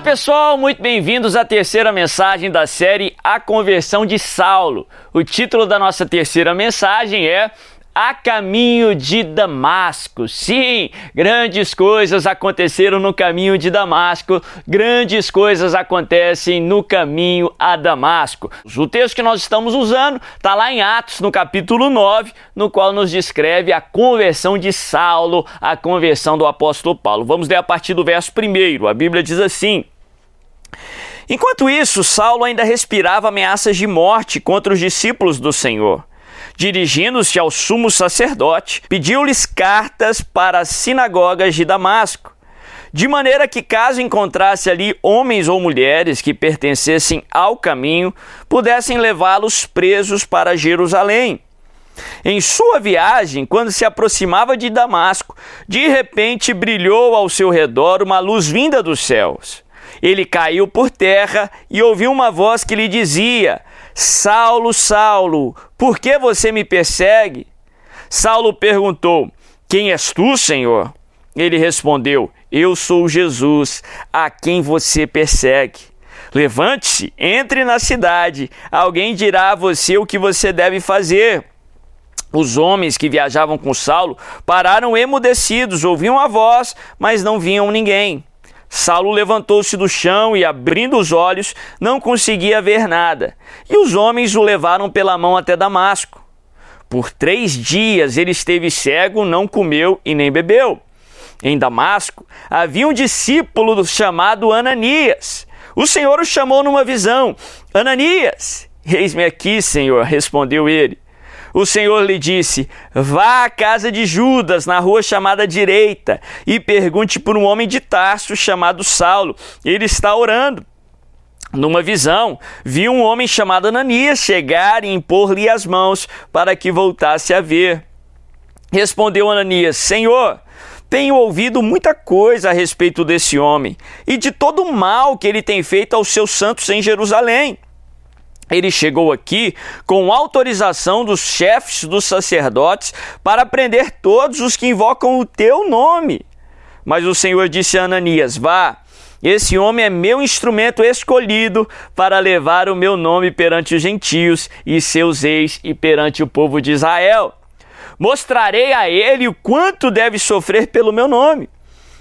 Olá pessoal, muito bem-vindos à terceira mensagem da série A Conversão de Saulo. O título da nossa terceira mensagem é a caminho de Damasco. Sim, grandes coisas aconteceram no caminho de Damasco, grandes coisas acontecem no caminho a Damasco. O texto que nós estamos usando está lá em Atos, no capítulo 9, no qual nos descreve a conversão de Saulo, a conversão do apóstolo Paulo. Vamos ler a partir do verso 1. A Bíblia diz assim. Enquanto isso, Saulo ainda respirava ameaças de morte contra os discípulos do Senhor dirigindo-se ao sumo sacerdote, pediu-lhes cartas para as sinagogas de Damasco, de maneira que, caso encontrasse ali homens ou mulheres que pertencessem ao caminho, pudessem levá-los presos para Jerusalém. Em sua viagem, quando se aproximava de Damasco, de repente brilhou ao seu redor uma luz vinda dos céus. Ele caiu por terra e ouviu uma voz que lhe dizia: Saulo, Saulo, por que você me persegue? Saulo perguntou: Quem és tu, Senhor? Ele respondeu: Eu sou Jesus, a quem você persegue. Levante-se, entre na cidade, alguém dirá a você o que você deve fazer. Os homens que viajavam com Saulo pararam emudecidos, ouviam a voz, mas não viam ninguém. Saulo levantou-se do chão e, abrindo os olhos, não conseguia ver nada. E os homens o levaram pela mão até Damasco. Por três dias ele esteve cego, não comeu e nem bebeu. Em Damasco havia um discípulo chamado Ananias. O Senhor o chamou numa visão: Ananias! Eis-me aqui, Senhor, respondeu ele o Senhor lhe disse: Vá à casa de Judas, na rua chamada Direita, e pergunte por um homem de Tarso chamado Saulo. Ele está orando. Numa visão, viu um homem chamado Ananias chegar e impor-lhe as mãos para que voltasse a ver. Respondeu Ananias: Senhor, tenho ouvido muita coisa a respeito desse homem e de todo o mal que ele tem feito aos seus santos em Jerusalém. Ele chegou aqui com autorização dos chefes dos sacerdotes para prender todos os que invocam o teu nome. Mas o Senhor disse a Ananias: Vá, esse homem é meu instrumento escolhido para levar o meu nome perante os gentios e seus ex e perante o povo de Israel. Mostrarei a ele o quanto deve sofrer pelo meu nome.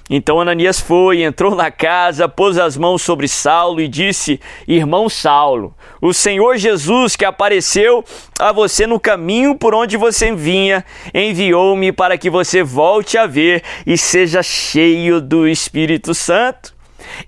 Então Ananias foi, entrou na casa, pôs as mãos sobre Saulo e disse: Irmão Saulo, o Senhor Jesus que apareceu a você no caminho por onde você vinha, enviou-me para que você volte a ver e seja cheio do Espírito Santo.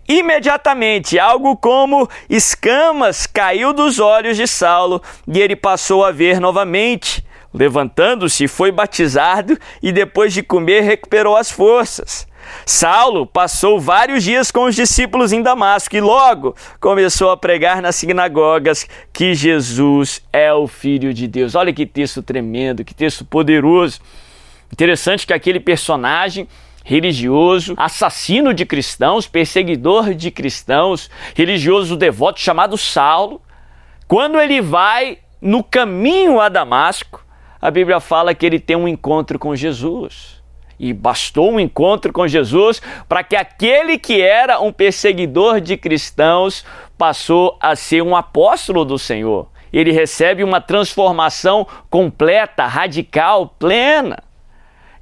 Imediatamente, algo como escamas caiu dos olhos de Saulo e ele passou a ver novamente. Levantando-se, foi batizado e depois de comer recuperou as forças. Saulo passou vários dias com os discípulos em Damasco e logo começou a pregar nas sinagogas que Jesus é o Filho de Deus. Olha que texto tremendo, que texto poderoso. Interessante que aquele personagem religioso, assassino de cristãos, perseguidor de cristãos, religioso devoto chamado Saulo, quando ele vai no caminho a Damasco, a Bíblia fala que ele tem um encontro com Jesus. E bastou um encontro com Jesus para que aquele que era um perseguidor de cristãos passou a ser um apóstolo do Senhor. Ele recebe uma transformação completa, radical, plena.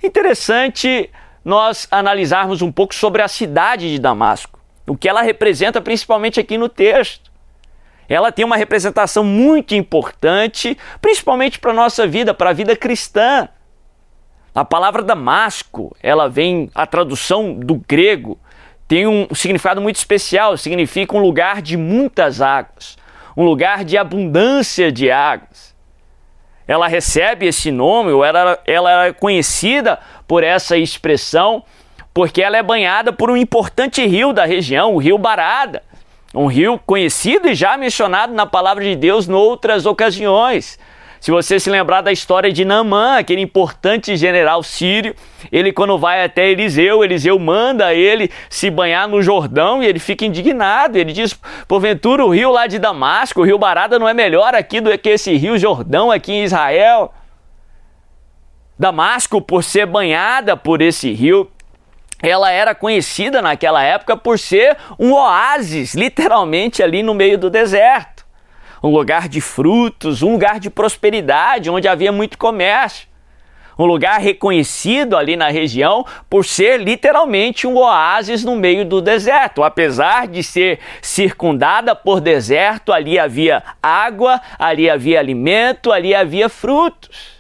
Interessante nós analisarmos um pouco sobre a cidade de Damasco, o que ela representa principalmente aqui no texto. Ela tem uma representação muito importante, principalmente para a nossa vida, para a vida cristã. A palavra Damasco, ela vem, a tradução do grego, tem um significado muito especial, significa um lugar de muitas águas, um lugar de abundância de águas. Ela recebe esse nome, ou ela, ela é conhecida por essa expressão, porque ela é banhada por um importante rio da região, o rio Barada, um rio conhecido e já mencionado na palavra de Deus em outras ocasiões. Se você se lembrar da história de Naamã, aquele importante general sírio, ele quando vai até Eliseu, Eliseu manda ele se banhar no Jordão e ele fica indignado. Ele diz: porventura o rio lá de Damasco, o rio Barada, não é melhor aqui do que esse rio Jordão aqui em Israel? Damasco, por ser banhada por esse rio, ela era conhecida naquela época por ser um oásis, literalmente ali no meio do deserto. Um lugar de frutos, um lugar de prosperidade, onde havia muito comércio. Um lugar reconhecido ali na região por ser literalmente um oásis no meio do deserto. Apesar de ser circundada por deserto, ali havia água, ali havia alimento, ali havia frutos.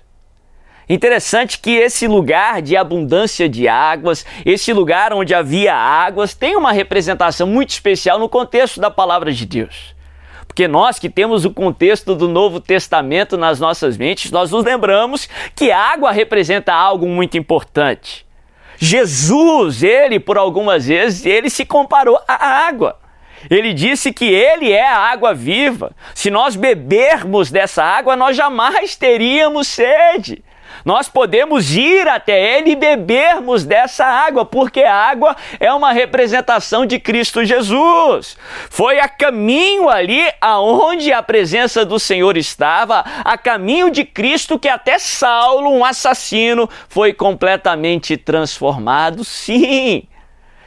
Interessante que esse lugar de abundância de águas, esse lugar onde havia águas, tem uma representação muito especial no contexto da palavra de Deus. Porque nós que temos o contexto do Novo Testamento nas nossas mentes, nós nos lembramos que água representa algo muito importante. Jesus, ele por algumas vezes, ele se comparou à água. Ele disse que ele é a água viva. Se nós bebermos dessa água, nós jamais teríamos sede. Nós podemos ir até ele e bebermos dessa água, porque a água é uma representação de Cristo Jesus. Foi a caminho ali aonde a presença do Senhor estava, a caminho de Cristo que até Saulo, um assassino, foi completamente transformado. Sim.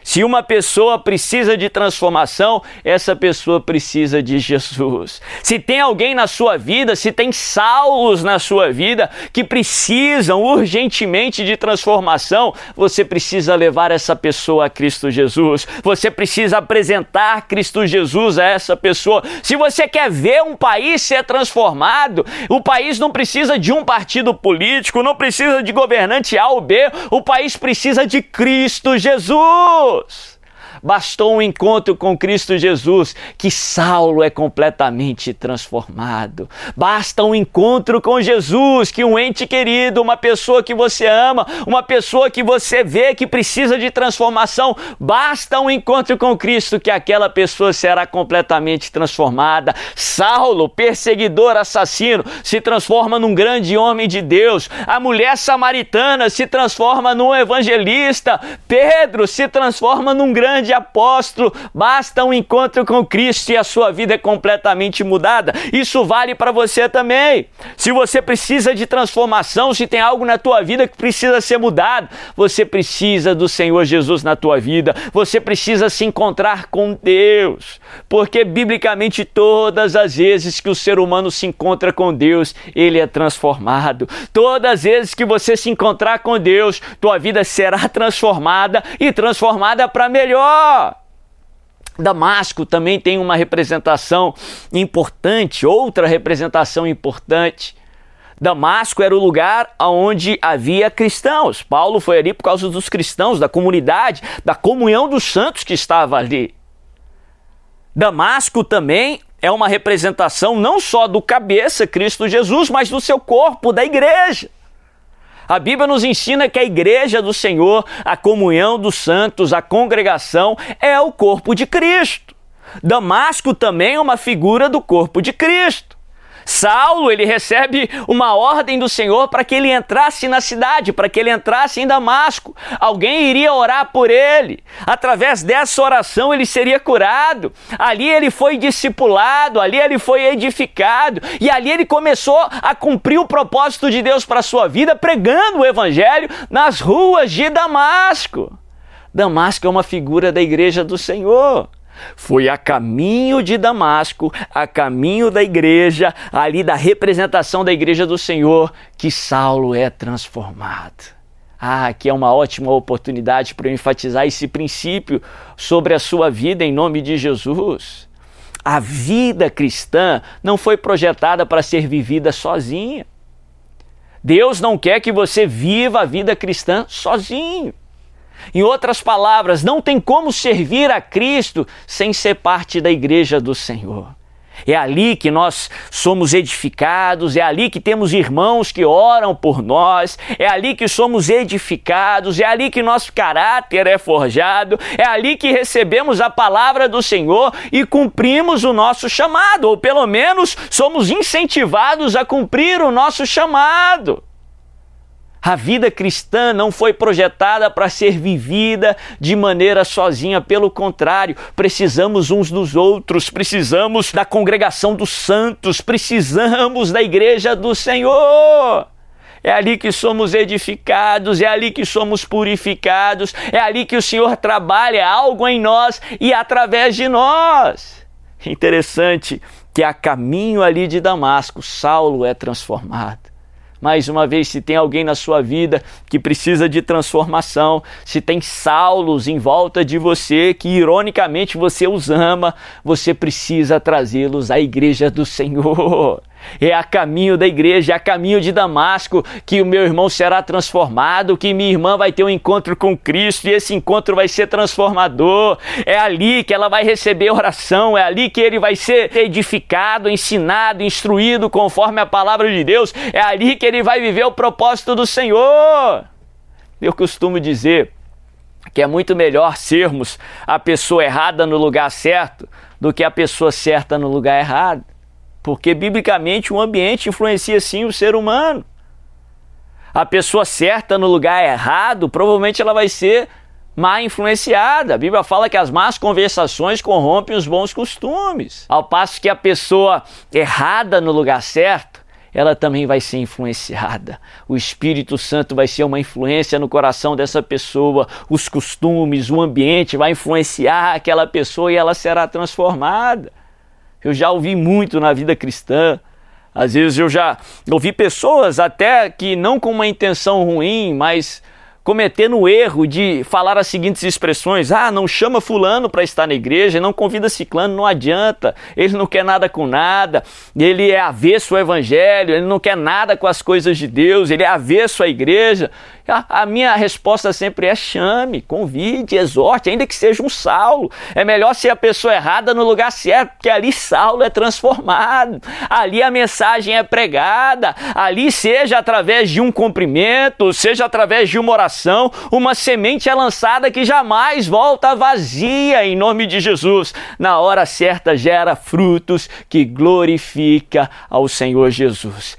Se uma pessoa precisa de transformação, essa pessoa precisa de Jesus. Se tem alguém na sua vida, se tem Saulos na sua vida que precisam urgentemente de transformação, você precisa levar essa pessoa a Cristo Jesus. Você precisa apresentar Cristo Jesus a essa pessoa. Se você quer ver um país ser transformado, o país não precisa de um partido político, não precisa de governante A ou B, o país precisa de Cristo Jesus. Deus. Bastou um encontro com Cristo Jesus que Saulo é completamente transformado. Basta um encontro com Jesus que um ente querido, uma pessoa que você ama, uma pessoa que você vê que precisa de transformação, basta um encontro com Cristo que aquela pessoa será completamente transformada. Saulo, perseguidor, assassino, se transforma num grande homem de Deus. A mulher samaritana se transforma num evangelista. Pedro se transforma num grande apóstolo, basta um encontro com Cristo e a sua vida é completamente mudada. Isso vale para você também. Se você precisa de transformação, se tem algo na tua vida que precisa ser mudado, você precisa do Senhor Jesus na tua vida. Você precisa se encontrar com Deus. Porque biblicamente todas as vezes que o ser humano se encontra com Deus, ele é transformado. Todas as vezes que você se encontrar com Deus, tua vida será transformada e transformada para melhor. Damasco também tem uma representação importante, outra representação importante. Damasco era o lugar onde havia cristãos. Paulo foi ali por causa dos cristãos, da comunidade, da comunhão dos santos que estava ali. Damasco também é uma representação não só do cabeça, Cristo Jesus, mas do seu corpo, da igreja. A Bíblia nos ensina que a igreja do Senhor, a comunhão dos santos, a congregação é o corpo de Cristo. Damasco também é uma figura do corpo de Cristo. Saulo, ele recebe uma ordem do Senhor para que ele entrasse na cidade, para que ele entrasse em Damasco. Alguém iria orar por ele. Através dessa oração ele seria curado. Ali ele foi discipulado, ali ele foi edificado e ali ele começou a cumprir o propósito de Deus para a sua vida, pregando o evangelho nas ruas de Damasco. Damasco é uma figura da igreja do Senhor. Foi a caminho de Damasco, a caminho da igreja, ali da representação da igreja do Senhor, que Saulo é transformado. Ah, aqui é uma ótima oportunidade para eu enfatizar esse princípio sobre a sua vida em nome de Jesus. A vida cristã não foi projetada para ser vivida sozinha. Deus não quer que você viva a vida cristã sozinho. Em outras palavras, não tem como servir a Cristo sem ser parte da igreja do Senhor. É ali que nós somos edificados, é ali que temos irmãos que oram por nós, é ali que somos edificados, é ali que nosso caráter é forjado, é ali que recebemos a palavra do Senhor e cumprimos o nosso chamado, ou pelo menos somos incentivados a cumprir o nosso chamado. A vida cristã não foi projetada para ser vivida de maneira sozinha, pelo contrário, precisamos uns dos outros, precisamos da congregação dos santos, precisamos da igreja do Senhor. É ali que somos edificados, é ali que somos purificados, é ali que o Senhor trabalha algo em nós e através de nós. Interessante que a caminho ali de Damasco, Saulo é transformado. Mais uma vez, se tem alguém na sua vida que precisa de transformação, se tem Saulos em volta de você que ironicamente você os ama, você precisa trazê-los à igreja do Senhor. É a caminho da igreja, é a caminho de Damasco que o meu irmão será transformado, que minha irmã vai ter um encontro com Cristo e esse encontro vai ser transformador. É ali que ela vai receber oração, é ali que ele vai ser edificado, ensinado, instruído conforme a palavra de Deus. É ali que ele vai viver o propósito do Senhor. Eu costumo dizer que é muito melhor sermos a pessoa errada no lugar certo do que a pessoa certa no lugar errado. Porque biblicamente o ambiente influencia sim o ser humano. A pessoa certa no lugar errado, provavelmente ela vai ser má influenciada. A Bíblia fala que as más conversações corrompem os bons costumes. Ao passo que a pessoa errada no lugar certo, ela também vai ser influenciada. O Espírito Santo vai ser uma influência no coração dessa pessoa, os costumes, o ambiente vai influenciar aquela pessoa e ela será transformada. Eu já ouvi muito na vida cristã. Às vezes eu já ouvi pessoas até que não com uma intenção ruim, mas cometendo o erro de falar as seguintes expressões: ah, não chama fulano para estar na igreja, não convida ciclano, não adianta, ele não quer nada com nada, ele é avesso ao evangelho, ele não quer nada com as coisas de Deus, ele é avesso à igreja. A, a minha resposta sempre é: chame, convide, exorte, ainda que seja um Saulo. É melhor ser a pessoa errada no lugar certo, porque ali Saulo é transformado, ali a mensagem é pregada, ali seja através de um cumprimento, seja através de uma oração, uma semente é lançada que jamais volta vazia em nome de Jesus. Na hora certa gera frutos que glorifica ao Senhor Jesus.